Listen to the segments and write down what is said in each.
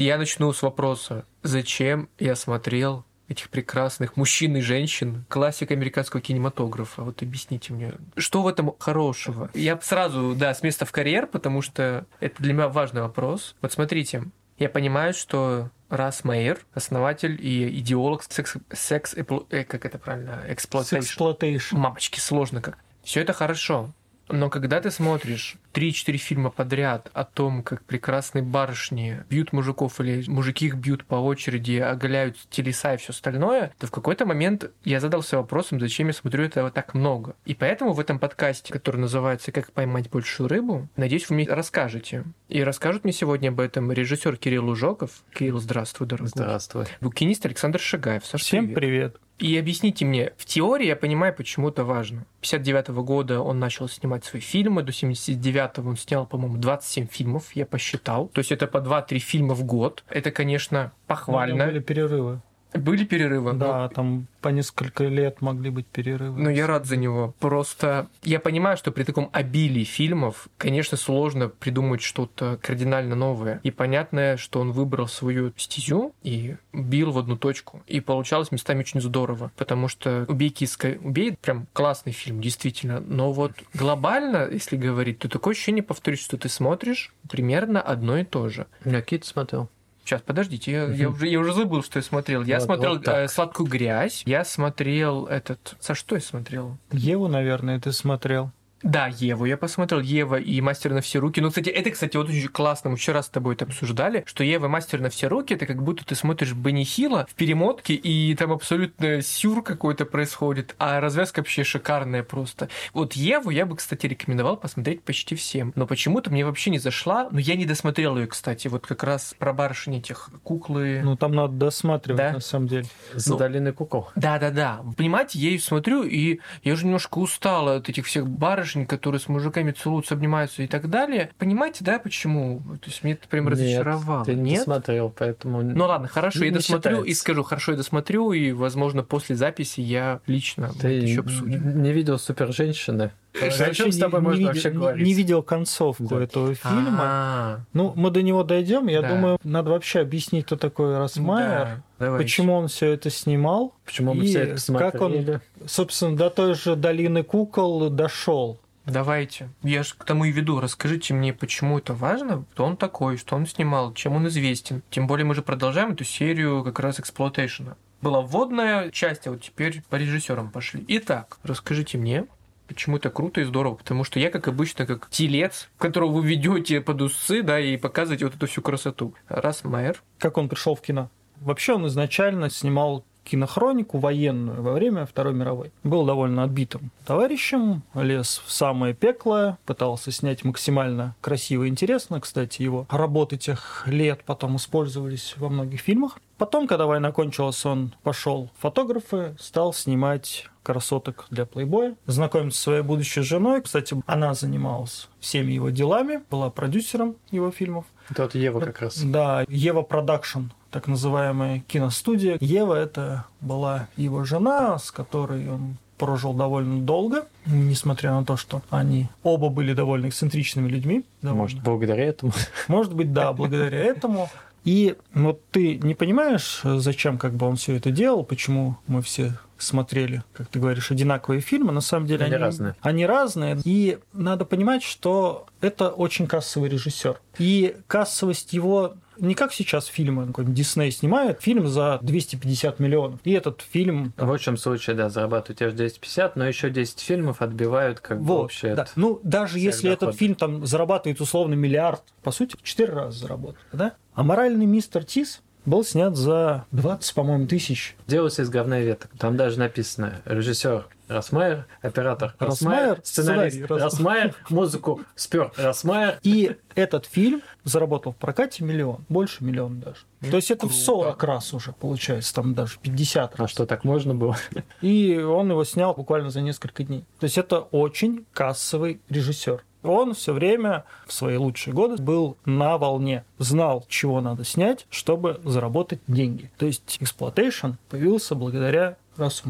Я начну с вопроса. Зачем я смотрел этих прекрасных мужчин и женщин, классик американского кинематографа. Вот объясните мне, что в этом хорошего? Я сразу, да, с места в карьер, потому что это для меня важный вопрос. Вот смотрите, я понимаю, что Расс Майер, основатель и идеолог секс, секс э, как это правильно, exploitation. Мамочки, сложно как. Все это хорошо. Но когда ты смотришь 3-4 фильма подряд о том, как прекрасные барышни бьют мужиков или мужики их бьют по очереди, оголяют телеса и все остальное, то в какой-то момент я задался вопросом, зачем я смотрю этого так много. И поэтому в этом подкасте, который называется «Как поймать большую рыбу», надеюсь, вы мне расскажете. И расскажут мне сегодня об этом режиссер Кирилл Лужоков. Кирилл, здравствуй, дорогой. Здравствуй. Букинист Александр Шагаев. Саша, Всем привет. привет. И объясните мне, в теории я понимаю, почему это важно. 59 -го года он начал снимать свои фильмы, до 79-го он снял, по-моему, 27 фильмов, я посчитал. То есть это по 2-3 фильма в год. Это, конечно, похвально. были перерывы. Были перерывы? Да, но... там по несколько лет могли быть перерывы. Ну, я рад за него. Просто я понимаю, что при таком обилии фильмов, конечно, сложно придумать что-то кардинально новое. И понятно, что он выбрал свою стезю и бил в одну точку. И получалось местами очень здорово, потому что «Убей киска, убей» прям классный фильм, действительно. Но вот глобально, если говорить, то такое ощущение, повторюсь, что ты смотришь примерно одно и то же. Я Кит смотрел. Сейчас, подождите, я, я, уже, я уже забыл, что я смотрел. Я вот, смотрел вот э, «Сладкую грязь», я смотрел этот... За что я смотрел? Еву, наверное, ты смотрел. Да, Еву я посмотрел, Ева и Мастер на все руки. Ну, кстати, это, кстати, вот очень классно, мы вчера с тобой это обсуждали, что Ева Мастер на все руки, это как будто ты смотришь Бенни Хилла в перемотке, и там абсолютно сюр какой-то происходит, а развязка вообще шикарная просто. Вот Еву я бы, кстати, рекомендовал посмотреть почти всем, но почему-то мне вообще не зашла, но я не досмотрел ее, кстати, вот как раз про барышни этих куклы. Ну, там надо досматривать, да? на самом деле. За ну, долины кукол. Да-да-да. Понимаете, я ее смотрю, и я уже немножко устала от этих всех барышень, барышень, которые с мужиками целуются, обнимаются и так далее. Понимаете, да, почему? То есть мне это прям Нет, разочаровало. Ты не смотрел, поэтому... Ну ладно, хорошо, я досмотрю считается. и скажу, хорошо, я досмотрю, и, возможно, после записи я лично Ты еще обсудим. не видел «Супер женщины»? О чем с тобой можно вообще говорить? Не видел концовку этого фильма. А-а-а. Ну, мы до него дойдем. Я думаю, надо вообще объяснить, кто такой Росмайер, да. почему он все это снимал, почему мы все это смотрели. Как он, собственно, до той же долины кукол дошел. Давайте. Я же к тому и веду. Расскажите мне, почему это важно, кто он такой, что он снимал, чем он известен. Тем более мы же продолжаем эту серию как раз эксплуатейшена. Была вводная часть, а вот теперь по режиссерам пошли. Итак, расскажите мне, почему это круто и здорово, потому что я, как обычно, как телец, которого вы ведете под усы, да, и показываете вот эту всю красоту. Раз Майер. Как он пришел в кино? Вообще он изначально снимал кинохронику военную во время Второй мировой. Был довольно отбитым товарищем, лез в самое пекло, пытался снять максимально красиво и интересно. Кстати, его работы тех лет потом использовались во многих фильмах. Потом, когда война кончилась, он пошел в фотографы, стал снимать красоток для плейбоя, знакомиться со своей будущей женой. Кстати, она занималась всеми его делами, была продюсером его фильмов. Это вот Ева как раз. Да, Ева Production так называемая киностудия. Ева это была его жена, с которой он прожил довольно долго, несмотря на то, что они оба были довольно эксцентричными людьми. Довольно. Может, благодаря этому? Может быть, да, благодаря этому. И вот ты не понимаешь, зачем как бы он все это делал, почему мы все смотрели, как ты говоришь, одинаковые фильмы, на самом деле они, они разные. Они разные. И надо понимать, что это очень кассовый режиссер. И кассовость его не как сейчас фильмы, какой-нибудь Дисней снимает фильм за 250 миллионов. И этот фильм... В общем случае, да, зарабатывают те же 250, но еще 10 фильмов отбивают как вот, бы общее. Да. Ну, даже если дохода. этот фильм там зарабатывает условно миллиард, по сути, в 4 раза заработает, да? А моральный мистер Тис был снят за 20, по-моему, тысяч. Делался из говна веток. Там даже написано режиссер Росмайер, оператор Росмайер, сценарист Росмайер, музыку спер Расс Майер. И этот фильм заработал в прокате миллион, больше миллиона даже. То есть это в 40 раз уже получается, там даже 50 раз. А что, так можно было? И он его снял буквально за несколько дней. То есть это очень кассовый режиссер. Он все время в свои лучшие годы был на волне, знал, чего надо снять, чтобы заработать деньги. То есть exploitation появился благодаря Рассу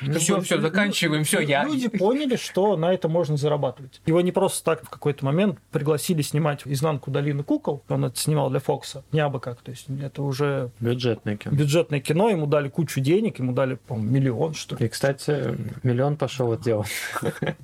Ну, все, все, заканчиваем, все, я. Люди поняли, что на это можно зарабатывать. Его не просто так в какой-то момент пригласили снимать «Изнанку долины кукол». Он это снимал для Фокса. Не абы как. То есть это уже... Бюджетное кино. Бюджетное кино. Ему дали кучу денег. Ему дали, по-моему, миллион, что ли. И, кстати, миллион пошел от дела.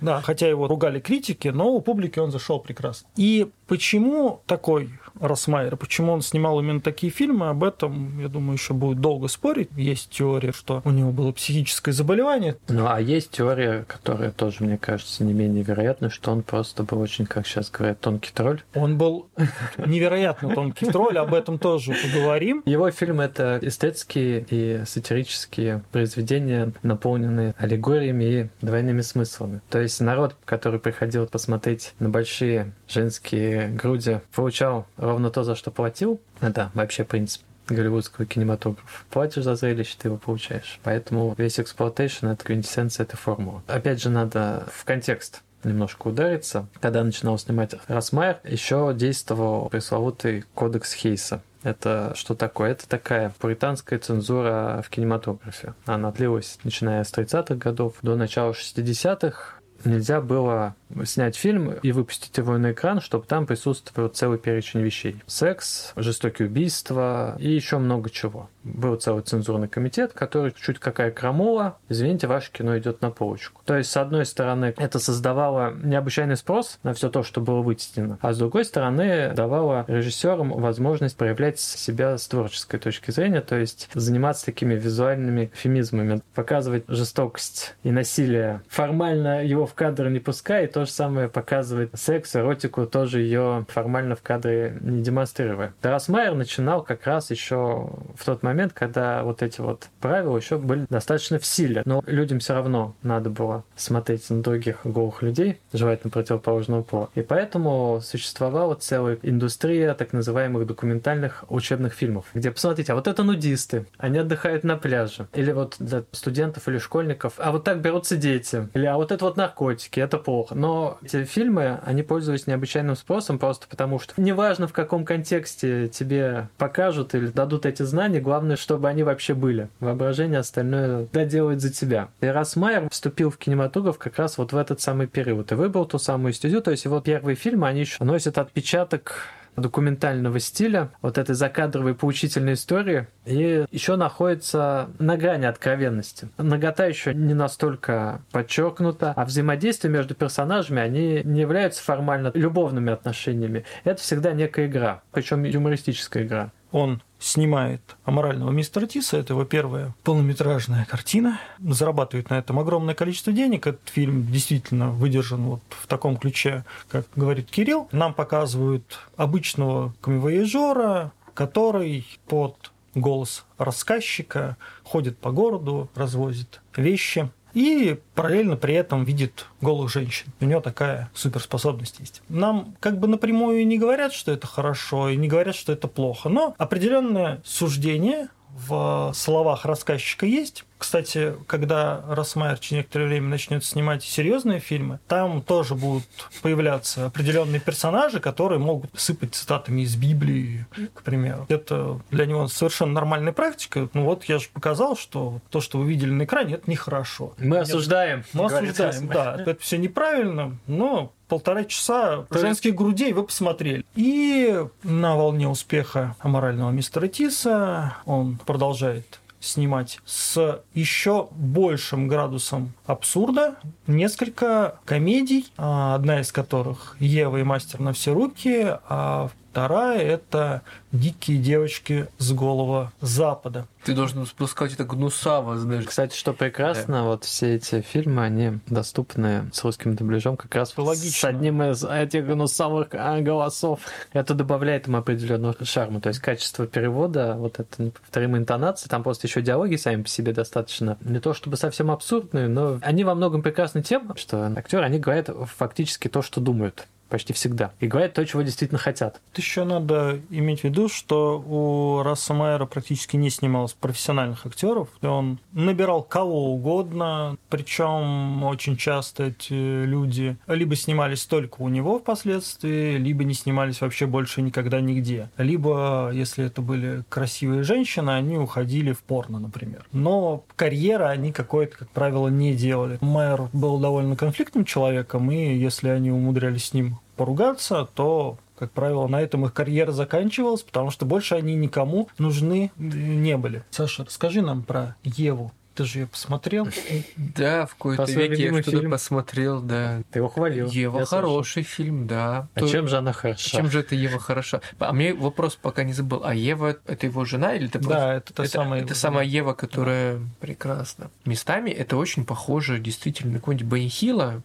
Да, хотя его ругали критики, но у публики он зашел прекрасно. И почему такой Росмайер. Почему он снимал именно такие фильмы, об этом, я думаю, еще будет долго спорить. Есть теория, что у него было психическое заболевание. Ну, а есть теория, которая тоже, мне кажется, не менее вероятна, что он просто был очень, как сейчас говорят, тонкий тролль. Он был невероятно тонкий тролль, об этом тоже поговорим. Его фильмы — это эстетские и сатирические произведения, наполненные аллегориями и двойными смыслами. То есть народ, который приходил посмотреть на большие женские груди, получал ровно то, за что платил. Это вообще принцип голливудского кинематографа. Платишь за зрелище, ты его получаешь. Поэтому весь exploitation — это квинтэссенция этой формулы. Опять же, надо в контекст немножко удариться. Когда начинал снимать Расс Майер, еще действовал пресловутый кодекс Хейса. Это что такое? Это такая пуританская цензура в кинематографе. Она длилась начиная с 30-х годов до начала 60-х. Нельзя было снять фильм и выпустить его на экран, чтобы там присутствовал целый перечень вещей. Секс, жестокие убийства и еще много чего. Был целый цензурный комитет, который чуть какая крамола, извините, ваше кино идет на полочку. То есть, с одной стороны, это создавало необычайный спрос на все то, что было вытеснено, а с другой стороны, давало режиссерам возможность проявлять себя с творческой точки зрения, то есть заниматься такими визуальными фемизмами, показывать жестокость и насилие, формально его в кадр не пуская, и то то же самое показывает секс, эротику, тоже ее формально в кадре не демонстрируя. Дарас Майер начинал как раз еще в тот момент, когда вот эти вот правила еще были достаточно в силе. Но людям все равно надо было смотреть на других голых людей, желательно противоположного пола. И поэтому существовала целая индустрия так называемых документальных учебных фильмов, где, посмотрите, а вот это нудисты, они отдыхают на пляже. Или вот для студентов или школьников, а вот так берутся дети. Или а вот это вот наркотики, это плохо. Но но эти фильмы, они пользуются необычайным спросом просто потому, что неважно в каком контексте тебе покажут или дадут эти знания, главное, чтобы они вообще были. Воображение остальное доделает за тебя. И раз Майер вступил в кинематограф как раз вот в этот самый период и выбрал ту самую студию, то есть его первые фильмы, они еще носят отпечаток документального стиля, вот этой закадровой поучительной истории, и еще находится на грани откровенности. Нагота еще не настолько подчеркнута, а взаимодействие между персонажами, они не являются формально любовными отношениями. Это всегда некая игра, причем юмористическая игра. Он снимает «Аморального мистера Тиса». Это его первая полнометражная картина. Зарабатывает на этом огромное количество денег. Этот фильм действительно выдержан вот в таком ключе, как говорит Кирилл. Нам показывают обычного камевояжера, который под голос рассказчика ходит по городу, развозит вещи и параллельно при этом видит голых женщин. У него такая суперспособность есть. Нам как бы напрямую не говорят, что это хорошо, и не говорят, что это плохо, но определенное суждение в словах рассказчика есть. Кстати, когда Росмайер через некоторое время начнет снимать серьезные фильмы, там тоже будут появляться определенные персонажи, которые могут сыпать цитатами из Библии, к примеру. Это для него совершенно нормальная практика. Ну вот я же показал, что то, что вы видели на экране, это нехорошо. Мы Нет, осуждаем. Мы осуждаем, да. Это все неправильно, но полтора часа То женских грудей вы посмотрели. И на волне успеха аморального мистера Тиса он продолжает снимать с еще большим градусом абсурда. Несколько комедий, а, одна из которых «Ева и мастер на все руки», а Вторая – это «Дикие девочки с голого запада». Ты должен спускать это гнусаво, знаешь. Кстати, что прекрасно, да. вот все эти фильмы, они доступны с русским дубляжом как раз Логично. с одним из этих гнусавых а, голосов. Это добавляет им определенного шарма. То есть качество перевода, вот это повторимые интонации, там просто еще диалоги сами по себе достаточно не то чтобы совсем абсурдные, но они во многом прекрасны тем, что актеры, они говорят фактически то, что думают почти всегда. И говорят то, чего действительно хотят. Еще надо иметь в виду, что у Расса Майера практически не снималось профессиональных актеров. Он набирал кого угодно, причем очень часто эти люди либо снимались только у него впоследствии, либо не снимались вообще больше никогда нигде. Либо, если это были красивые женщины, они уходили в порно, например. Но карьера они какой-то, как правило, не делали. Майер был довольно конфликтным человеком, и если они умудрялись с ним поругаться, то как правило, на этом их карьера заканчивалась, потому что больше они никому нужны не были. Саша, расскажи нам про Еву. Ты же ее посмотрел? Да, в какой-то веке я что-то посмотрел, да. Ты его хвалил. Ева хороший фильм, да. А чем же она хороша? Чем же это Ева хороша? А мне вопрос пока не забыл. А Ева это его жена или это Да, это та самая. Это самая Ева, которая прекрасна. Местами это очень похоже действительно на какого-нибудь Бенни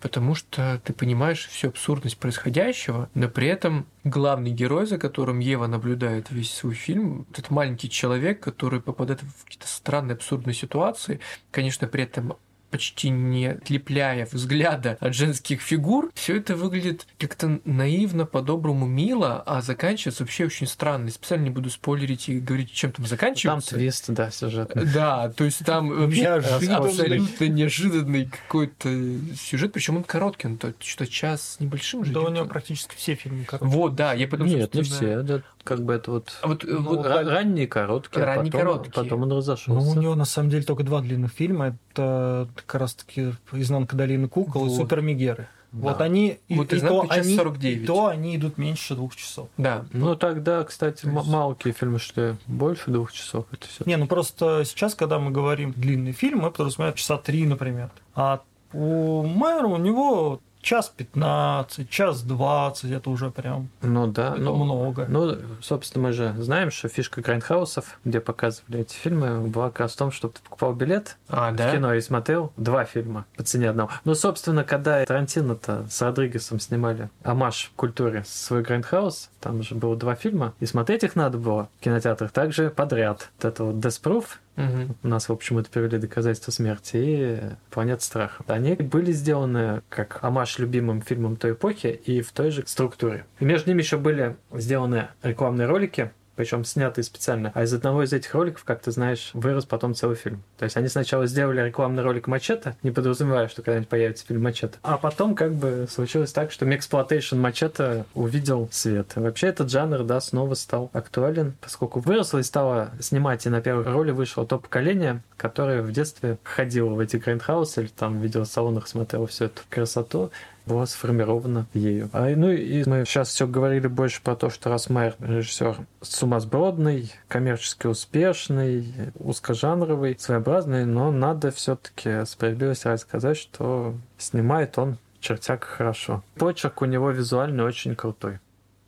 потому что ты понимаешь всю абсурдность происходящего, но при этом главный герой, за которым Ева наблюдает весь свой фильм, этот маленький человек, который попадает в какие-то странные абсурдные ситуации, конечно, при этом почти не отлепляя взгляда от женских фигур, все это выглядит как-то наивно, по-доброму, мило, а заканчивается вообще очень странно. Специально не буду спойлерить и говорить, чем там заканчивается. Там твист, да, сюжет. Да, то есть там вообще абсолютно неожиданный какой-то сюжет, причем он короткий, он то что час с небольшим же. Да, у него практически все фильмы короткие. Вот, да, я потом... Нет, не все, да, как бы это вот, а вот, ну, вот ранние короткие, а ранние потом, короткие. потом он разошелся. Ну, у него на самом деле только два длинных фильма. Это как раз таки «Изнанка долины кукол» вот. и «Супер Мегеры». Да. Вот они вот и, и, то они, 49. и то они идут меньше двух часов. Да. Ну тогда, кстати, есть... мало какие фильмы шли больше двух часов. Это все. Не, ну просто сейчас, когда мы говорим длинный фильм, мы подразумеваем часа три, например. А у Майера у него час 15, час 20, это уже прям ну, да, это ну, много. Ну, собственно, мы же знаем, что фишка Грайндхаусов, где показывали эти фильмы, была как раз в том, что ты покупал билет а, в да? кино и смотрел два фильма по цене одного. Ну, собственно, когда Тарантино-то с Родригесом снимали омаж культуре свой Грайндхаус, там же было два фильма, и смотреть их надо было в кинотеатрах также подряд. Вот это вот Death Proof Угу. У нас, в общем, это перевели доказательства смерти и Планета страха. Они были сделаны как омаж любимым фильмам той эпохи и в той же структуре. И между ними еще были сделаны рекламные ролики, причем снятые специально. А из одного из этих роликов, как ты знаешь, вырос потом целый фильм. То есть они сначала сделали рекламный ролик Мачете, не подразумевая, что когда-нибудь появится фильм Мачете. А потом как бы случилось так, что Mexploitation Мачете увидел свет. Вообще этот жанр, да, снова стал актуален, поскольку выросло и стало снимать, и на первые роли вышло то поколение, которое в детстве ходило в эти грайндхаусы или там в видеосалонах смотрело всю эту красоту была сформирована ею. А, ну и мы сейчас все говорили больше про то, что Росмайер режиссер сумасбродный, коммерчески успешный, узкожанровый, своеобразный, но надо все-таки справедливости ради сказать, что снимает он чертяк хорошо. Почерк у него визуально очень крутой.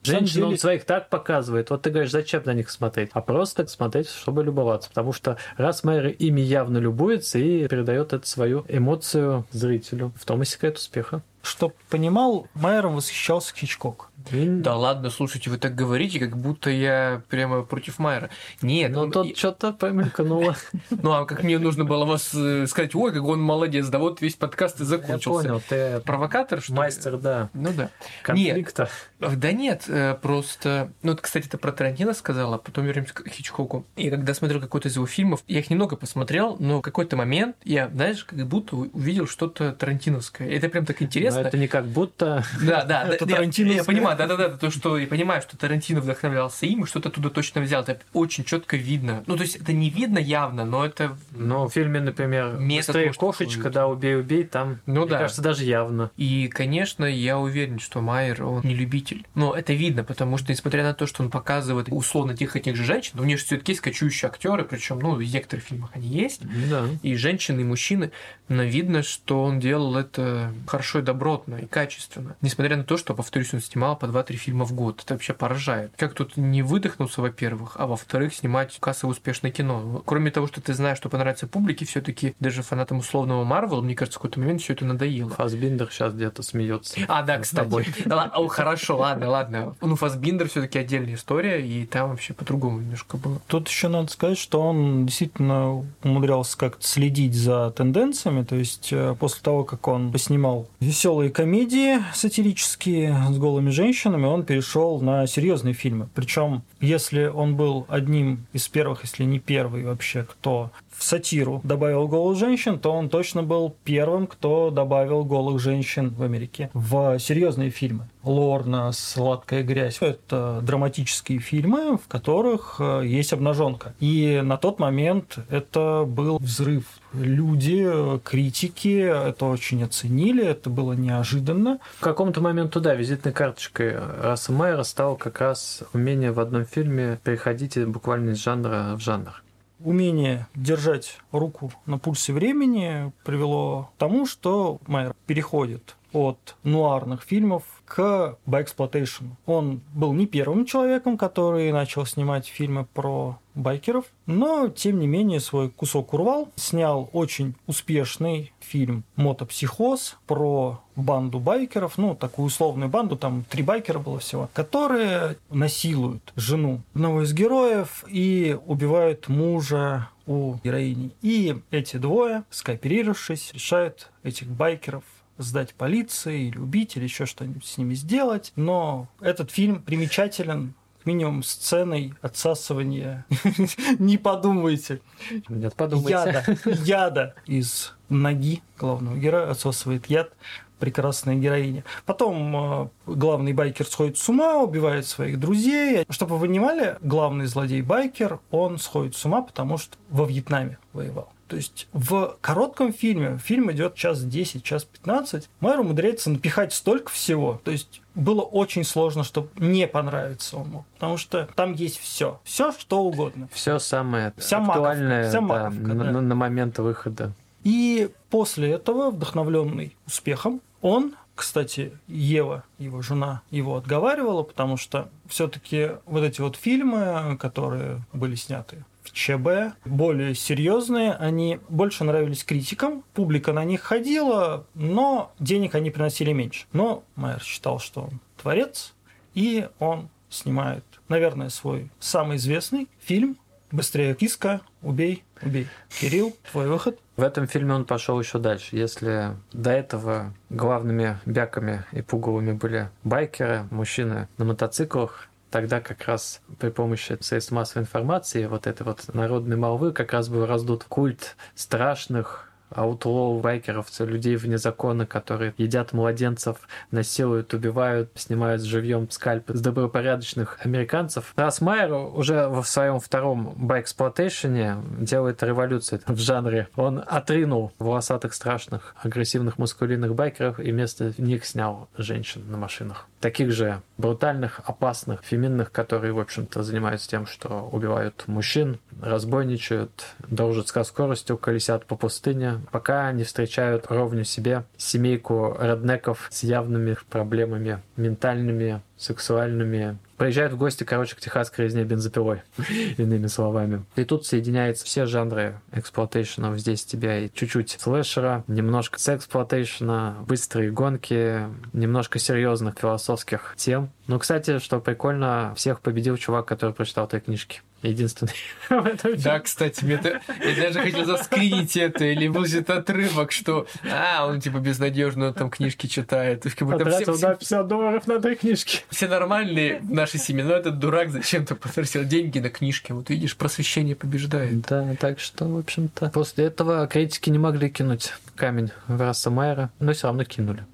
Женщин он своих так показывает. Вот ты говоришь, зачем на них смотреть? А просто смотреть, чтобы любоваться. Потому что раз Майер ими явно любуется и передает эту свою эмоцию зрителю. В том и секрет успеха. Чтоб понимал, Майером восхищался Хичкок. Да ладно, слушайте, вы так говорите, как будто я прямо против Майера. Нет. Ну, тут что-то помелькнуло. Ну, а как мне нужно было вас э, сказать, ой, как он молодец, да вот весь подкаст и закончился. Я понял, ты провокатор, что Мастер, да. Ну да. Конфликта. Нет, да нет, э, просто... Ну, вот, кстати, ты про Тарантино сказала, а потом вернемся к Хичкоку. И когда смотрел какой-то из его фильмов, я их немного посмотрел, но в какой-то момент я, знаешь, как будто увидел что-то тарантиновское. Это прям так интересно. Но это не как будто... Да, да, это я, я понимаю, да-да-да, то, что я понимаю, что Тарантино вдохновлялся им, и что-то оттуда точно взял. Это очень четко видно. Ну, то есть это не видно явно, но это... Но в фильме, например, «Быстрее кошечка», да, «Убей-убей», там, ну, мне да. кажется, даже явно. И, конечно, я уверен, что Майер, он не любитель. Но это видно, потому что, несмотря на то, что он показывает условно тех и тех же женщин, у них же все-таки есть кочующие актеры, причем, ну, в некоторых фильмах они есть, да. и женщины, и мужчины, но видно, что он делал это хорошо и добротно, и качественно. Несмотря на то, что, повторюсь, он снимал по 2-3 фильма в год. Это вообще поражает. Как тут не выдохнуться, во-первых, а во-вторых, снимать кассово успешное кино. Кроме того, что ты знаешь, что понравится публике, все таки даже фанатам условного Марвел, мне кажется, в какой-то момент все это надоело. Фасбиндер сейчас где-то смеется. А, да, кстати. Тобой. О, хорошо, ладно, ладно. Ну, Фасбиндер все таки отдельная история, и там вообще по-другому немножко было. Тут еще надо сказать, что он действительно умудрялся как-то следить за тенденциями, то есть э, после того, как он поснимал веселый веселые комедии сатирические с голыми женщинами, он перешел на серьезные фильмы. Причем, если он был одним из первых, если не первый вообще, кто в сатиру добавил голых женщин, то он точно был первым, кто добавил голых женщин в Америке в серьезные фильмы. Лорна, Сладкая грязь – это драматические фильмы, в которых э, есть обнаженка. И на тот момент это был взрыв. Люди, критики это очень оценили, это было неожиданно. В каком-то моменту, да, визитной карточкой Расса Майера стало как раз умение в одном фильме переходить буквально из жанра в жанр умение держать руку на пульсе времени привело к тому, что Майер переходит от нуарных фильмов к байксплотейшену. Он был не первым человеком, который начал снимать фильмы про байкеров, но, тем не менее, свой кусок урвал. Снял очень успешный фильм «Мотопсихоз» про банду байкеров, ну, такую условную банду, там три байкера было всего, которые насилуют жену одного из героев и убивают мужа у героини. И эти двое, скооперировавшись, решают этих байкеров сдать полиции или убить, или еще что-нибудь с ними сделать. Но этот фильм примечателен минимум сценой отсасывания. Не подумайте. Нет, подумайте. Яда, яда из ноги главного героя отсасывает яд прекрасная героиня. Потом э, главный байкер сходит с ума, убивает своих друзей. Чтобы вы понимали, главный злодей-байкер, он сходит с ума, потому что во Вьетнаме воевал. То есть в коротком фильме, фильм идет час 10, час 15, Майер умудряется напихать столько всего. То есть было очень сложно, чтобы не понравиться ему, потому что там есть все, все что угодно. Все самое вся актуальное маковка, вся маковка, да, да. На, на момент выхода. И после этого, вдохновленный успехом, он кстати, Ева, его жена, его отговаривала, потому что все-таки вот эти вот фильмы, которые были сняты ЧБ, более серьезные, они больше нравились критикам, публика на них ходила, но денег они приносили меньше. Но Майер считал, что он творец, и он снимает, наверное, свой самый известный фильм «Быстрее киска, убей, убей». Кирилл, твой выход. В этом фильме он пошел еще дальше. Если до этого главными бяками и пуговыми были байкеры, мужчины на мотоциклах, тогда как раз при помощи средств массовой информации вот этой вот народной молвы как раз был раздут культ страшных аутлоу, байкеров, людей вне закона, которые едят младенцев, насилуют, убивают, снимают живьем скальпы с добропорядочных американцев. Раз Майер уже в своем втором байксплотейшене делает революцию в жанре. Он отринул волосатых, страшных, агрессивных, мускулинных байкеров и вместо них снял женщин на машинах. Таких же брутальных, опасных, феминных, которые, в общем-то, занимаются тем, что убивают мужчин, разбойничают, дружат с скоростью, колесят по пустыне, пока не встречают ровню себе семейку роднеков с явными проблемами ментальными, сексуальными. Приезжают в гости, короче, к техасской резне бензопилой, иными словами. И тут соединяются все жанры эксплуатейшенов. Здесь тебя и чуть-чуть слэшера, немножко секс-эксплуатейшена, быстрые гонки, немножко серьезных философских тем. Ну, кстати, что прикольно, всех победил чувак, который прочитал твои книжки. Единственный Да, кстати, мне это... я даже хотел заскринить это, или будет отрывок, что а, он типа безнадежно там книжки читает. Как будто Потратил, все, да, 50 долларов на две книжки. все нормальные в нашей семье, но этот дурак зачем-то потратил деньги на книжки. Вот видишь, просвещение побеждает. Да, так что, в общем-то, после этого критики не могли кинуть камень в Расса Майера, но все равно кинули.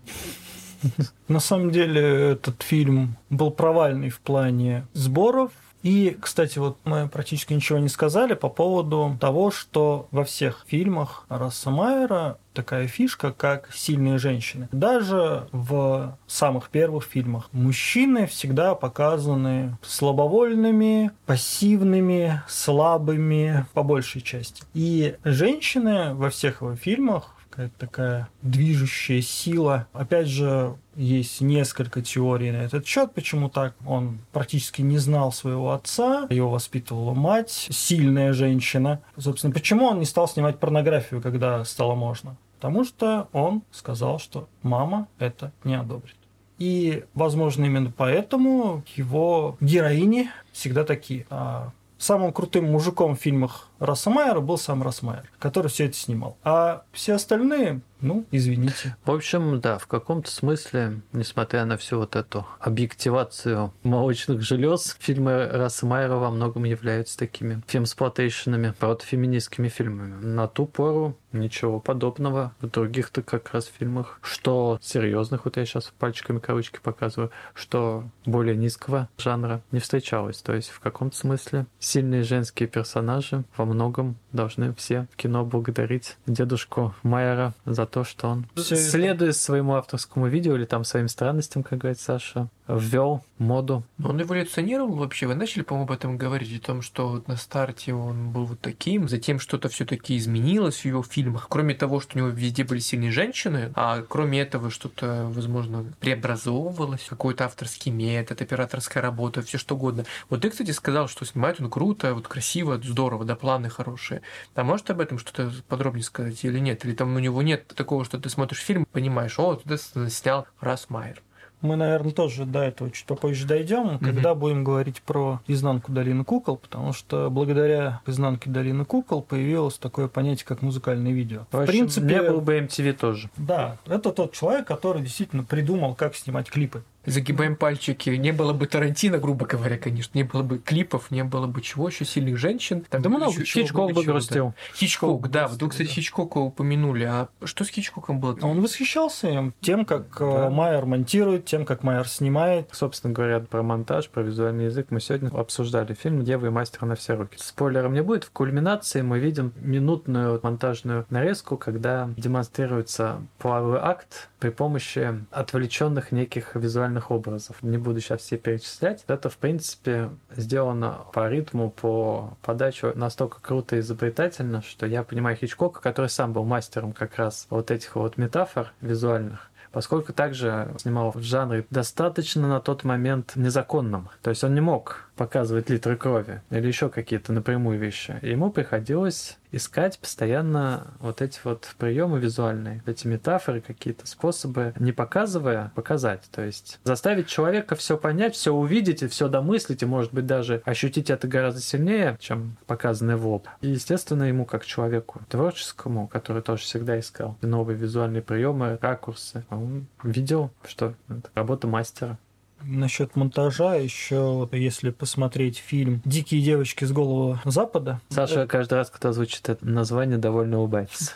На самом деле этот фильм был провальный в плане сборов, и, кстати, вот мы практически ничего не сказали по поводу того, что во всех фильмах Расса Майера такая фишка, как сильные женщины. Даже в самых первых фильмах мужчины всегда показаны слабовольными, пассивными, слабыми по большей части. И женщины во всех его фильмах какая-то такая движущая сила. Опять же, есть несколько теорий на этот счет, почему так. Он практически не знал своего отца, его воспитывала мать, сильная женщина. Собственно, почему он не стал снимать порнографию, когда стало можно? Потому что он сказал, что мама это не одобрит. И, возможно, именно поэтому его героини всегда такие. А самым крутым мужиком в фильмах Рассамайера был сам Рассмайер, который все это снимал. А все остальные Ну, извините. В общем, да, в каком-то смысле, несмотря на всю вот эту объективацию молочных желез, фильмы Раса Майера во многом являются такими фемсплотейшенами, протофеминистскими фильмами. На ту пору ничего подобного в других-то как раз фильмах, что серьезных, вот я сейчас пальчиками кавычки показываю, что более низкого жанра не встречалось. То есть в каком-то смысле сильные женские персонажи во многом должны все в кино благодарить дедушку Майера за то, что он, это- следуя своему авторскому видео или там своим странностям, как говорит Саша, ввел моду. Но Он эволюционировал вообще. Вы начали, по-моему, об этом говорить, о том, что вот на старте он был вот таким, затем что-то все-таки изменилось в его фильмах. Кроме того, что у него везде были сильные женщины, а кроме этого что-то, возможно, преобразовывалось, какой-то авторский метод, операторская работа, все что угодно. Вот ты, кстати, сказал, что снимает он круто, вот красиво, здорово, да, планы хорошие. А может об этом что-то подробнее сказать или нет? Или там у него нет такого, что ты смотришь фильм, понимаешь, о, туда снял Рас Майер. Мы, наверное, тоже до этого чуть попозже дойдем, когда будем говорить про изнанку долины кукол, потому что благодаря изнанке долины кукол появилось такое понятие, как музыкальное видео. В, общем, не был бы MTV тоже. Да, это тот человек, который действительно придумал, как снимать клипы. Загибаем пальчики. Не было бы Тарантино, грубо говоря, конечно. Не было бы клипов, не было бы чего еще сильных женщин. Там Да много еще чего Хичкок бы грустил. да. Хичкок, да. Грустил, кстати, да. Хичкока упомянули. А что с Хичкоком было? Он восхищался им, тем, как э, Да. Майер монтирует, тем, как Майер снимает. Собственно говоря, про монтаж, про визуальный язык мы сегодня обсуждали фильм «Дева и мастер на все руки». Спойлером не будет. В кульминации мы видим минутную монтажную нарезку, когда демонстрируется половой акт при помощи отвлеченных неких визуальных образов. Не буду сейчас все перечислять. Это, в принципе, сделано по ритму, по подаче настолько круто и изобретательно, что я понимаю Хичкока, который сам был мастером как раз вот этих вот метафор визуальных поскольку также снимал в жанре достаточно на тот момент незаконном. То есть он не мог показывать литры крови или еще какие-то напрямую вещи. Ему приходилось искать постоянно вот эти вот приемы визуальные, эти метафоры, какие-то способы, не показывая, показать. То есть заставить человека все понять, все увидеть и все домыслить, и, может быть, даже ощутить это гораздо сильнее, чем показанное в лоб. И, естественно, ему как человеку творческому, который тоже всегда искал новые визуальные приемы, ракурсы, он видел, что это работа мастера. Насчет монтажа еще, если посмотреть фильм «Дикие девочки с голого запада», Саша каждый раз, когда звучит это название, довольно улыбается.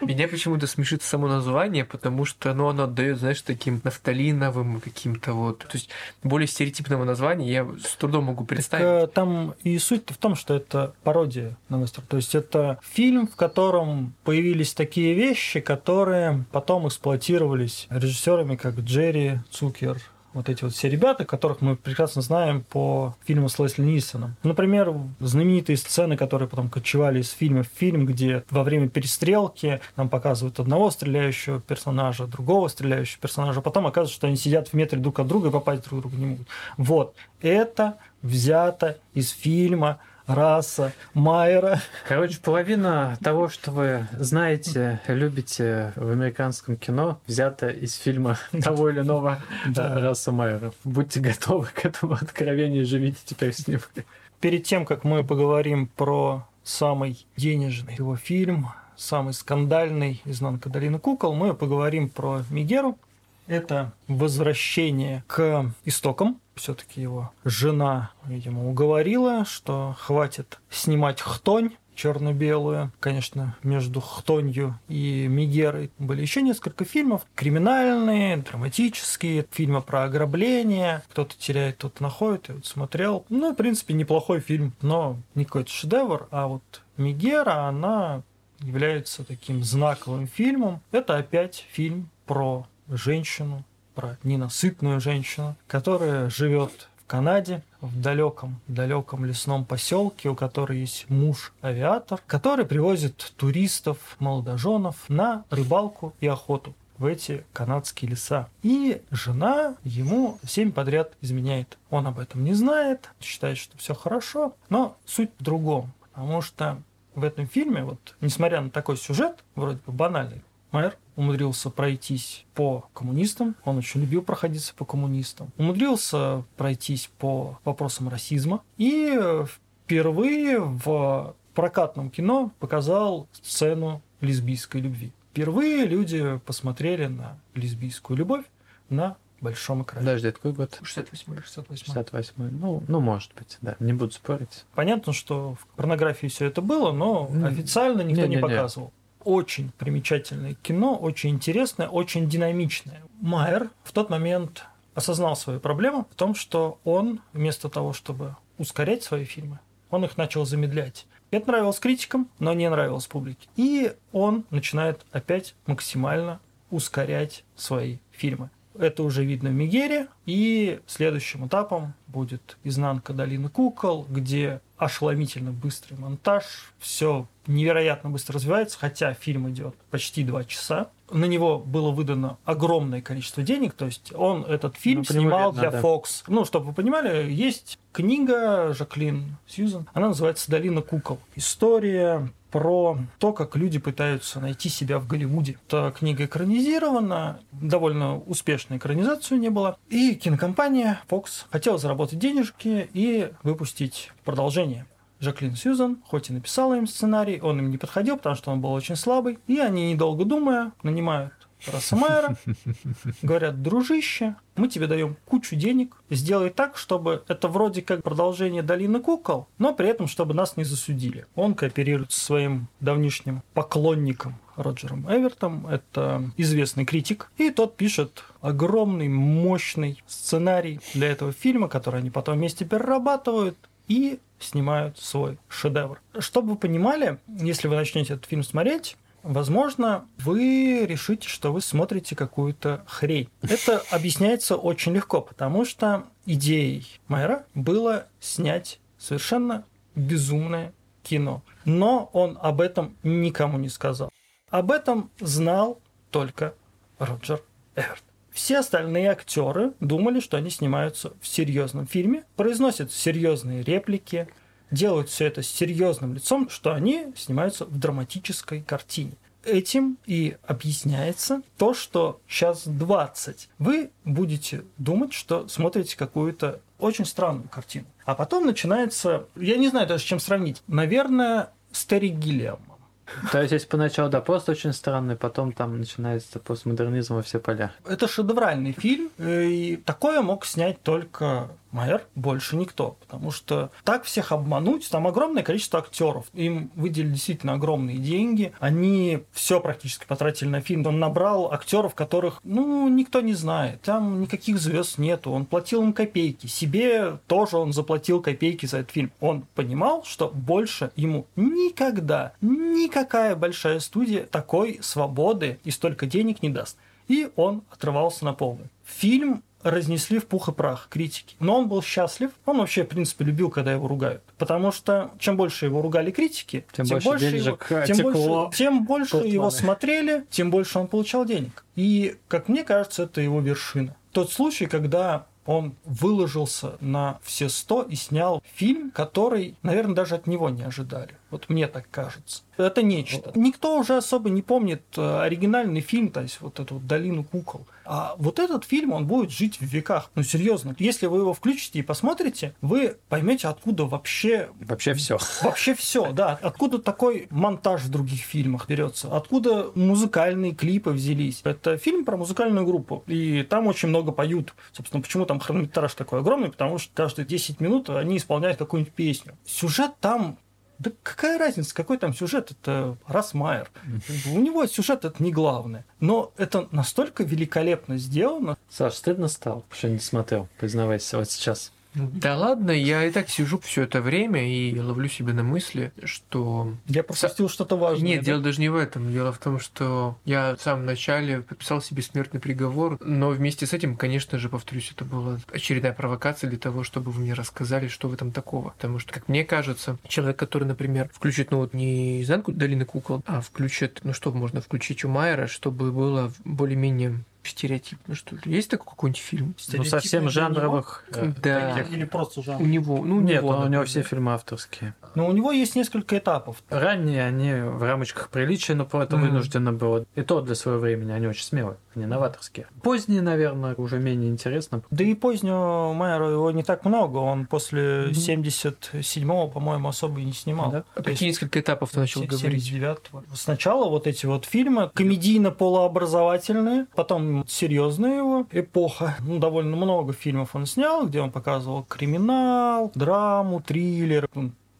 Меня почему-то смешит само название, потому что ну, оно отдает, знаешь, таким нафталиновым каким-то вот. То есть более стереотипного названия я с трудом могу представить. Э, Там и суть в том, что это пародия на вестерн. То есть это фильм, в котором появились такие вещи, которые потом эксплуатировались режиссерами, как Джерри Цукер, вот эти вот все ребята, которых мы прекрасно знаем по фильму с Лесли Нильсоном. Например, знаменитые сцены, которые потом кочевали из фильма в фильм, где во время перестрелки нам показывают одного стреляющего персонажа, другого стреляющего персонажа, а потом оказывается, что они сидят в метре друг от друга и попасть друг друга не могут. Вот. Это взято из фильма раса Майера. Короче, половина того, что вы знаете, любите в американском кино, взята из фильма того или иного Да. Раса Майера. Будьте готовы к этому откровению, живите теперь с ним. Перед тем, как мы поговорим про самый денежный его фильм, самый скандальный «Изнанка долины кукол», мы поговорим про Мигеру. Это возвращение к истокам. Все-таки его жена, видимо, уговорила, что хватит снимать хтонь черно-белую. Конечно, между Хтонью и Мигерой были еще несколько фильмов. Криминальные, драматические, фильмы про ограбление. Кто-то теряет, кто-то находит. Я вот смотрел. Ну, в принципе, неплохой фильм, но не какой-то шедевр. А вот Мигера, она является таким знаковым фильмом. Это опять фильм про женщину, про ненасытную женщину, которая живет в Канаде, в далеком, далеком лесном поселке, у которой есть муж-авиатор, который привозит туристов, молодоженов на рыбалку и охоту в эти канадские леса. И жена ему семь подряд изменяет. Он об этом не знает, считает, что все хорошо, но суть в другом. Потому что в этом фильме, вот, несмотря на такой сюжет, вроде бы банальный, Майер умудрился пройтись по коммунистам, он очень любил проходиться по коммунистам, умудрился пройтись по вопросам расизма и впервые в прокатном кино показал сцену лесбийской любви. впервые люди посмотрели на лесбийскую любовь на большом экране. Подожди, какой год? 68 68. 68 Ну, ну, может быть, да. Не буду спорить. Понятно, что в порнографии все это было, но официально никто не не-не-не. показывал. Очень примечательное кино, очень интересное, очень динамичное. Майер в тот момент осознал свою проблему в том, что он вместо того, чтобы ускорять свои фильмы, он их начал замедлять. Это нравилось критикам, но не нравилось публике. И он начинает опять максимально ускорять свои фильмы. Это уже видно в Мегере. И следующим этапом будет «Изнанка долины кукол», где ошеломительно быстрый монтаж, все невероятно быстро развивается, хотя фильм идет почти два часа. На него было выдано огромное количество денег, то есть он этот фильм Ну, по нему снимал для да. Fox. Ну, чтобы вы понимали, есть книга Жаклин Сьюзен, она называется «Долина кукол». История про то, как люди пытаются найти себя в Голливуде. Эта книга экранизирована, довольно успешной экранизацию не было. И кинокомпания Fox хотела заработать денежки и выпустить продолжение. Жаклин Сьюзан, хоть и написала им сценарий, он им не подходил, потому что он был очень слабый. И они, недолго думая, нанимают Расса Майера, говорят, дружище, мы тебе даем кучу денег, сделай так, чтобы это вроде как продолжение Долины кукол, но при этом, чтобы нас не засудили. Он кооперирует со своим давнишним поклонником Роджером Эвертом, это известный критик, и тот пишет огромный, мощный сценарий для этого фильма, который они потом вместе перерабатывают и снимают свой шедевр. Чтобы вы понимали, если вы начнете этот фильм смотреть, Возможно, вы решите, что вы смотрите какую-то хрень. Это объясняется очень легко, потому что идеей Майера было снять совершенно безумное кино. Но он об этом никому не сказал. Об этом знал только Роджер Эверт. Все остальные актеры думали, что они снимаются в серьезном фильме, произносят серьезные реплики, делают все это с серьезным лицом, что они снимаются в драматической картине. Этим и объясняется то, что сейчас 20 вы будете думать, что смотрите какую-то очень странную картину. А потом начинается, я не знаю даже с чем сравнить, наверное, с Терри Гиллиамом. То есть, если поначалу, да, просто очень странный, потом там начинается постмодернизм во все поля. Это шедевральный фильм, э, и такое мог снять только Майер, больше никто. Потому что так всех обмануть, там огромное количество актеров. Им выделили действительно огромные деньги. Они все практически потратили на фильм. Он набрал актеров, которых, ну, никто не знает. Там никаких звезд нету. Он платил им копейки. Себе тоже он заплатил копейки за этот фильм. Он понимал, что больше ему никогда никакая большая студия такой свободы и столько денег не даст. И он отрывался на полную. Фильм разнесли в пух и прах критики. Но он был счастлив. Он вообще, в принципе, любил, когда его ругают. Потому что чем больше его ругали критики, Тем больше денежек его, тем текло больше, тем больше его смотрели, тем больше он получал денег. И, как мне кажется, это его вершина. Тот случай, когда он выложился на все сто и снял фильм, который, наверное, даже от него не ожидали. Вот мне так кажется. Это нечто. Никто уже особо не помнит э, оригинальный фильм, то есть вот эту вот «Долину кукол». А вот этот фильм, он будет жить в веках. Ну, серьезно. Если вы его включите и посмотрите, вы поймете, откуда вообще Вообще все. Вообще все, да. Откуда такой монтаж в других фильмах берется? Откуда музыкальные клипы взялись? Это фильм про музыкальную группу, и там очень много поют. Собственно, почему там хронометраж такой огромный? Потому что каждые 10 минут они исполняют какую-нибудь песню. Сюжет там да какая разница, какой там сюжет? Это Расмайер. У него сюжет это не главное. Но это настолько великолепно сделано. Саш, стыдно стало, что не смотрел, признавайся, вот сейчас. Да ладно, я и так сижу все это время и ловлю себя на мысли, что... Я пропустил что-то важное. Нет, да? дело даже не в этом. Дело в том, что я в самом начале подписал себе смертный приговор, но вместе с этим, конечно же, повторюсь, это была очередная провокация для того, чтобы вы мне рассказали, что в этом такого. Потому что, как мне кажется, человек, который, например, включит, ну вот не изнанку долины кукол, а включит, ну что можно включить у Майера, чтобы было более-менее Стереотипно, что ли? Есть такой какой-нибудь фильм? Ну, совсем жанровых. э, Да. таких- Или просто У жанр. него, ну, у Нет, него, у него все фильмы авторские. Но у него есть несколько этапов. Ранние они в рамочках приличия, но про это Мгм. вынуждено было. И то для своего времени они очень смелые, они новаторские. Поздние, наверное, уже менее интересно. Да и позднего Майера его не так много. Он после Мгм. 77-го, по-моему, особо и не снимал. Да. А То есть какие несколько этапов ты начал се- говорить? 79-го. Сначала вот эти вот фильмы комедийно-полуобразовательные, потом серьезная его эпоха. Ну, довольно много фильмов он снял, где он показывал криминал, драму, триллер.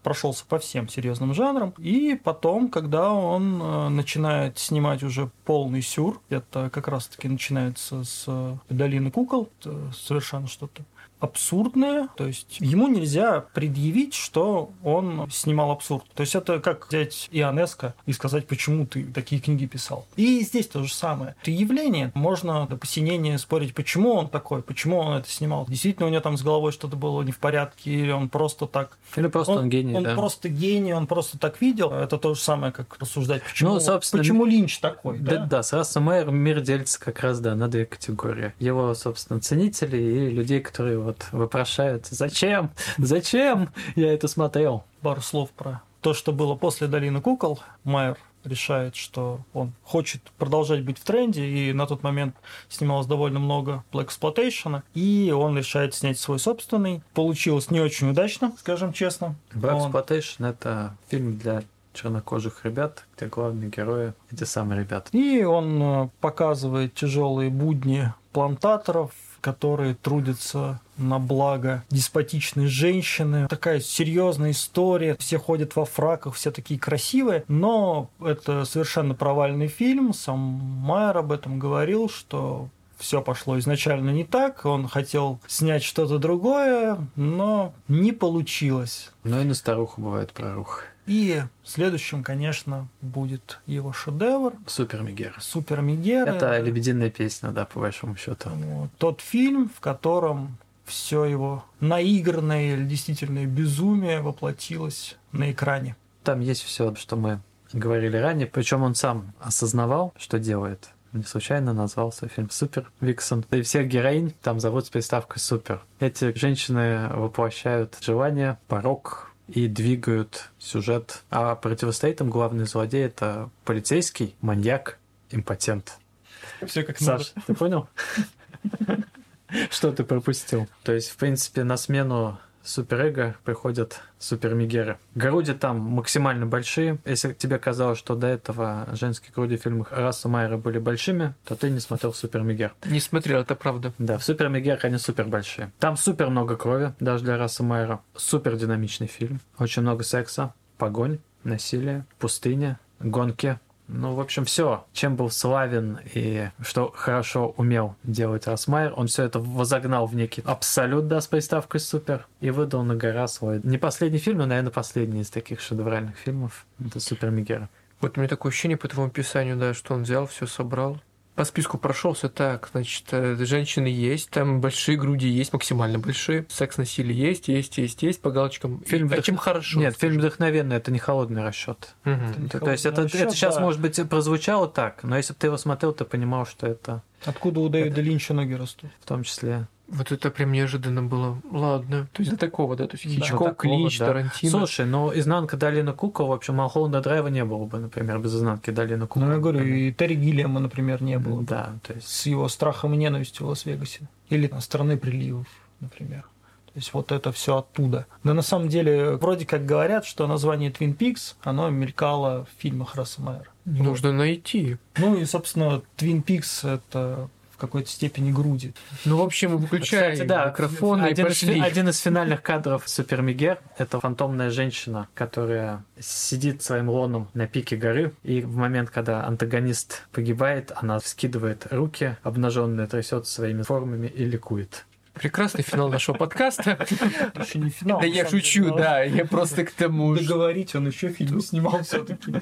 Прошелся по всем серьезным жанрам. И потом, когда он э, начинает снимать уже полный сюр, это как раз-таки начинается с «Долины кукол», совершенно что-то абсурдное, то есть ему нельзя предъявить, что он снимал абсурд. То есть это как взять Ионеско и сказать, почему ты такие книги писал. И здесь то же самое. Это явление. Можно до посинения спорить, почему он такой, почему он это снимал. Действительно, у него там с головой что-то было не в порядке, или он просто так... Или просто он, гений, он да. просто гений, он просто так видел. Это то же самое, как рассуждать, почему, Ну, собственно, почему Линч такой. Да, Да? да, с Рассом Майером мир делится как раз, да, на две категории. Его, собственно, ценители и людей, которые вот вопрошают, зачем, зачем я это смотрел? пару слов про то, что было после «Долины кукол». Майер решает, что он хочет продолжать быть в тренде, и на тот момент снималось довольно много Black и он решает снять свой собственный. Получилось не очень удачно, скажем честно. Black Он- Exploitation — это фильм для чернокожих ребят, где главные герои — эти самые ребята. И он э, показывает тяжелые будни плантаторов, которые трудятся на благо деспотичной женщины. Такая серьезная история. Все ходят во фраках, все такие красивые. Но это совершенно провальный фильм. Сам Майер об этом говорил, что все пошло изначально не так. Он хотел снять что-то другое, но не получилось. Но и на старуху бывает прорух. И следующим, конечно, будет его шедевр Супер Мегер. Супер Мегера. Это лебединая песня, да, по большому счету. Вот. Тот фильм, в котором все его наигранное или действительное безумие воплотилось на экране. Там есть все, что мы говорили ранее. Причем он сам осознавал, что делает. Не случайно назвал свой фильм Супер Виксон. И всех героинь там зовут с приставкой Супер. Эти женщины воплощают желание, порог и двигают сюжет. А противостоит им главный злодей это полицейский, маньяк, импотент. Все как Саш, ты понял? Что ты пропустил? То есть, в принципе, на смену суперэго приходят супермегеры. Груди там максимально большие. Если тебе казалось, что до этого женские груди в фильмах Расса Майера были большими, то ты не смотрел супермегер. Не смотрел, это правда. Да, в супермегерах они супер большие. Там супер много крови, даже для Расса Майера. Супер динамичный фильм. Очень много секса, погонь, насилие, пустыня, гонки. Ну, в общем, все, чем был славен и что хорошо умел делать Росмайер, он все это возогнал в некий абсолют, да, с приставкой супер, и выдал на гора свой. Не последний фильм, но, наверное, последний из таких шедевральных фильмов. Это Супер Мегера. Вот у меня такое ощущение по твоему описанию, да, что он взял, все собрал. По списку прошелся так, значит, э, женщины есть, там большие груди есть, максимально большие, секс насилие есть, есть, есть, есть, по галочкам. Фильм а вдох- чем хорошо? Нет, фильм вдохновенный, это не холодный расчет. Мгм. То, то есть это, Холодный это расчёт, сейчас, да. может быть, прозвучало так, но если бы ты его смотрел, ты понимал, что это Откуда у Дэвида Линча ноги растут? в том числе Вот это прям неожиданно было. Ладно. То есть до такого, да? То есть Да. Хичкок, До такого, Линч, да. Тарантино. Слушай, ну изнанка долины кукол, в общем, Малхолланда драйва не было бы, например, без изнанки долины кукол. Ну, я говорю, и Терри Гиллиама, например, не было. Да, то есть С его страхом и ненавистью в Лас-Вегасе. Или «Страны приливов», например. То есть вот это все оттуда. Да на самом деле, вроде как говорят, что название Twin Peaks, оно мелькало в фильмах Расса Майера. Нужно найти. Ну и, собственно, Twin Peaks это какой-то степени груди. Ну, в общем, выключай Кстати, да, микрофон и один, из, пошли. один из финальных кадров Супер Мегер — это фантомная женщина, которая сидит своим лоном на пике горы, и в момент, когда антагонист погибает, она вскидывает руки, обнаженные, трясет своими формами и ликует. Прекрасный финал нашего подкаста. Еще не финал. Да я шучу, да, я просто к тому. Договорить, он еще фильм снимал все-таки.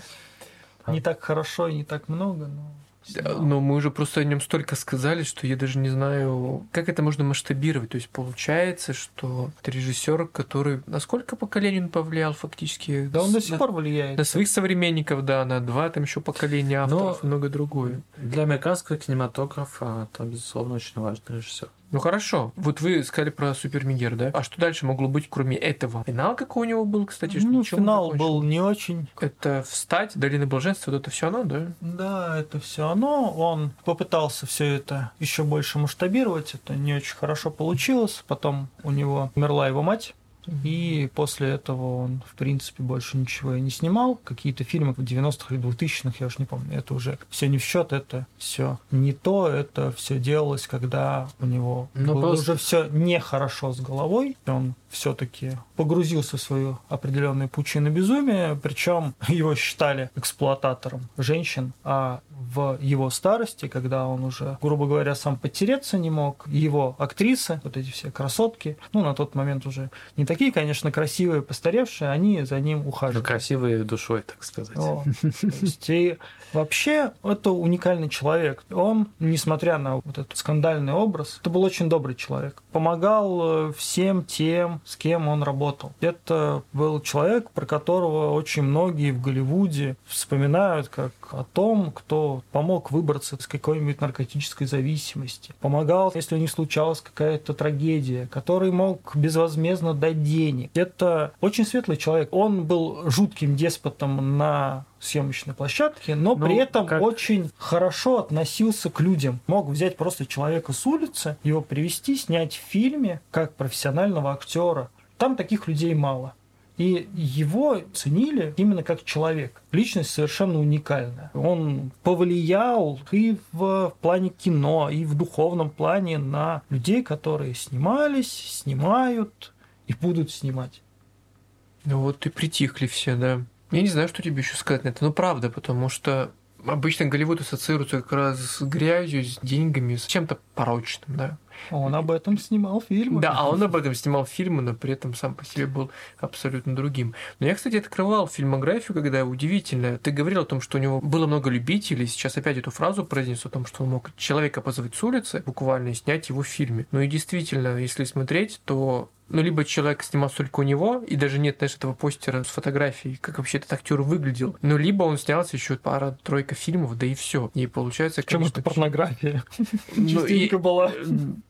Не так хорошо и не так много, но Но мы уже просто о нем столько сказали, что я даже не знаю, как это можно масштабировать. То есть получается, что это режиссер, который на сколько поколений он повлиял фактически? Да он до сих на, пор влияет. на своих современников, да, на два там еще поколения авторов и много другое. Для американского кинематографа это, безусловно, очень важный режиссер. Ну хорошо. Вот вы сказали про Супер Мегер, да? А что дальше могло быть, кроме этого? Финал какой у него был, кстати? Ну, финал был не очень. Это встать, Долина Блаженства, вот это все оно, да? Да, это все оно. Он попытался все это еще больше масштабировать. Это не очень хорошо получилось. Потом у него умерла его мать. И после этого он, в принципе, больше ничего и не снимал. Какие-то фильмы в 90-х или 2000-х, я уж не помню. Это уже все не в счет, это все не то. Это все делалось, когда у него Ну, было просто- уже все нехорошо с головой. Он все-таки погрузился в свою определенную пучину безумия. Причем его считали эксплуататором женщин, а в его старости, когда он уже, грубо говоря, сам потереться не мог, его актрисы, вот эти все красотки, ну, на тот момент уже не такие, конечно, красивые, постаревшие, они за ним Ну, ухаживали. красивой душой, так сказать. О, есть, и вообще это уникальный человек. Он, несмотря на вот этот скандальный образ, это был очень добрый человек. Помогал э, всем тем, с кем он работал. Это был человек, про которого очень многие в Голливуде вспоминают как о том, кто помог выбраться из какой-нибудь наркотической зависимости. Помогал, если у них случалась какая-то трагедия, который мог безвозмездно дать денег. Это очень светлый человек. Он был жутким деспотом на съемочной площадке, но Ну, при этом как- очень хорошо относился к людям. Мог взять просто человека с улицы, его привести, снять в фильме как профессионального актера. Там таких людей мало. И его ценили именно как человек. Личность совершенно уникальная. Он повлиял и в плане кино, и в духовном плане на людей, которые снимались, снимают и будут снимать. Ну вот и притихли все, да. Я не знаю, что тебе еще сказать на это. Ну, правда, потому что обычно Голливуд ассоциируется как раз с грязью, с деньгами, с чем-то порочным, да. Он об этом снимал фильмы. Да, а он об этом снимал фильмы, но при этом сам по себе был абсолютно другим. Но я, кстати, открывал фильмографию, когда удивительно. Ты говорил о том, что у него было много любителей. Сейчас опять эту фразу произнес о том, что он мог человека позвать с улицы буквально и снять его в фильме. Ну и действительно, если смотреть, то ну, либо человек снимался только у него, и даже нет, знаешь, этого постера с фотографией, как вообще этот актер выглядел. Ну, либо он снялся еще пара-тройка фильмов, да и все. И получается, это конечно, порнография. ну, Частенько была.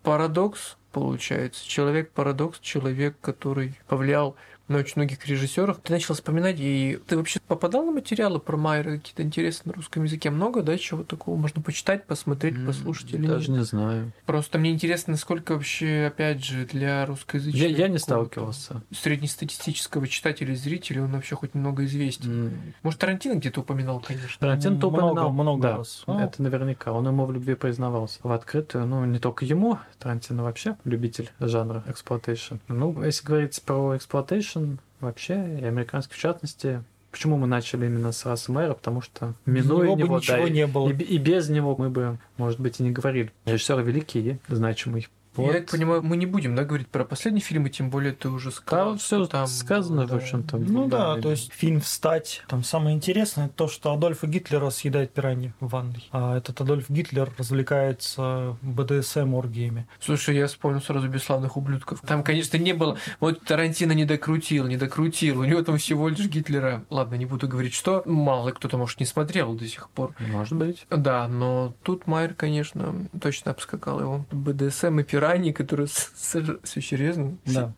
парадокс получается. Человек-парадокс, человек, который повлиял на очень многих режиссеров. Ты начал вспоминать, и ты вообще попадал на материалы про Майера какие-то интересные на русском языке? Много, да, чего такого можно почитать, посмотреть, послушать или Даже нет? не знаю. Просто мне интересно, насколько вообще, опять же, для русскоязычного... Я, я не сталкивался. Среднестатистического читателя и зрителя он вообще хоть немного известен. М, Может, Тарантино где-то упоминал, конечно. Тарантино то упоминал. много да, раз. Ну. Это наверняка. Он ему в любви признавался. В открытую, ну, не только ему, Тарантино вообще любитель жанра exploitation. Ну, если говорить про exploitation вообще, и американский в частности, почему мы начали именно с Расса Майера? Потому что минуя него него, ничего да, и- не было. и, и без него мы бы, может быть, и не говорили. Режиссер великий, значимый. Я Вот. так понимаю, мы не будем, да, говорить про последний фильм, и тем более ты уже сказал, Там что все там... сказано, да. в общем-то. Ну да, Да, то есть фильм «Встать», там самое интересное то, что Адольфа Гитлера съедают пираньи в ванной. А этот Адольф Гитлер развлекается БДСМ-оргиями. Слушай, я вспомнил сразу «Бесславных ублюдков». Там, конечно, не было... Вот Тарантино не докрутил, не докрутил. У него там всего лишь Гитлера. Ладно, не буду говорить, что. Мало кто-то, может, не смотрел до сих пор. Может быть. Да, но тут Майер, конечно, точно обскакал его. БДСМ и пираньи, которые все серьезно Да.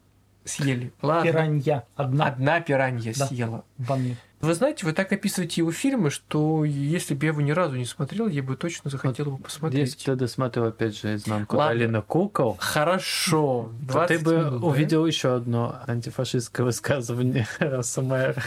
съели. Ладно. Пиранья. Одна Одна пиранья Да. съела. ванной. Вы знаете, вы так описываете его фильмы, что если бы я его ни разу не смотрел, я бы точно захотел его посмотреть. Если ты досмотрел, опять же, изнанку Ладно. долины кукол, Хорошо. то 20 ты бы минут, да? увидел еще одно антифашистское высказывание Раса Мэра.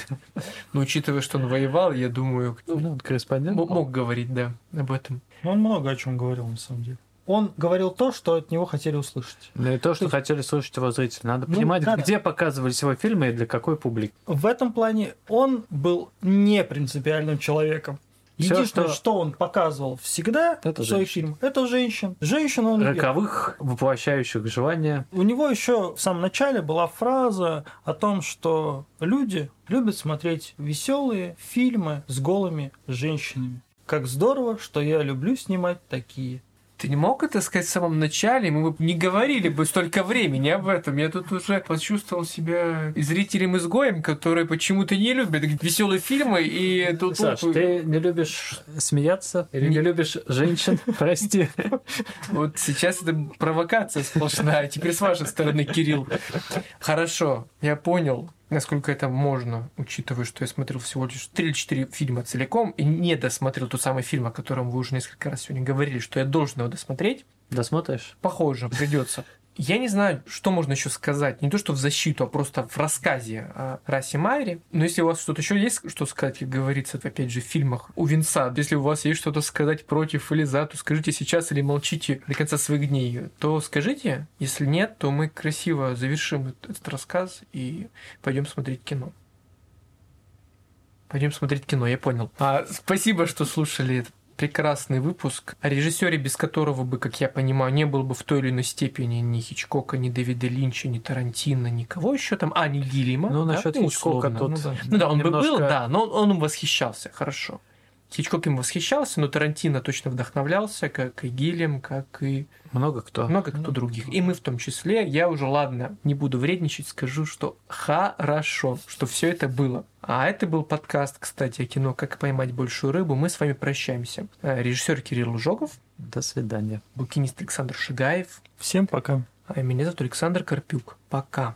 Но учитывая, что он воевал, я думаю, ну, Ну, корреспондент. м- мог говорить, да, об этом. Он много о чем говорил, на самом деле. Он говорил то, что от него хотели услышать. Ну и то, что То есть- хотели слушать его зрители. Надо Ну, понимать, да. где показывались его фильмы и для какой публики. В этом плане он был не принципиальным человеком. Всё, Единственное, что- что... он показывал всегда Это в своих фильмах, это женщин. Женщин он любил. Роковых, воплощающих желания. У него еще в самом начале была фраза о том, что люди любят смотреть веселые фильмы с голыми женщинами. как здорово, что я люблю снимать такие. Ты не мог это сказать в самом начале? Мы бы не говорили бы столько времени об этом. Я тут уже почувствовал себя зрителем-изгоем, который почему-то не любит веселые фильмы. И тут Саш, вот- ты не любишь смеяться или не любишь женщин? Прости. Вот сейчас это провокация сплошная. Теперь с вашей стороны, Кирилл. Хорошо, я понял, насколько это можно, учитывая, что я смотрел всего лишь 3 или 4 фильма целиком и не досмотрел тот самый фильм, о котором вы уже несколько раз сегодня говорили, что я должен его досмотреть. Досмотришь? Похоже, придется. Я не знаю, что можно еще сказать. Не то, что в защиту, а просто в рассказе о Расе Майре. Но если у вас что-то еще есть, что сказать, как говорится, опять же, в фильмах у Винса, если у вас есть что-то сказать против или за, то скажите сейчас или молчите до конца своих дней, то скажите. Если нет, то мы красиво завершим этот рассказ и пойдем смотреть кино. Пойдем смотреть кино, я понял. А, спасибо, что слушали этот прекрасный выпуск, о режиссере, без которого бы, как я понимаю, не было бы в той или иной степени ни Хичкока, ни Дэвида Линча, ни Тарантино, никого еще там, а, ни Гиллима. Ну, да, насчет ну, Хичкока условно. тут Ну да. Ну да, он бы был, да, но он им восхищался, хорошо. Хичкок им восхищался, но Тарантино точно вдохновлялся, как и Гиллем, как и Много кто. много кто других. И мы в том числе. Я уже, ладно, не буду вредничать, скажу, что хорошо, что все это было. А это был подкаст, кстати, о кино «Как поймать большую рыбу». Мы с вами прощаемся. Э, Режиссер Кирилл Жогов, До свидания. букинист Александр Шигаев, Всем пока. а меня зовут Александр Карпюк. Пока.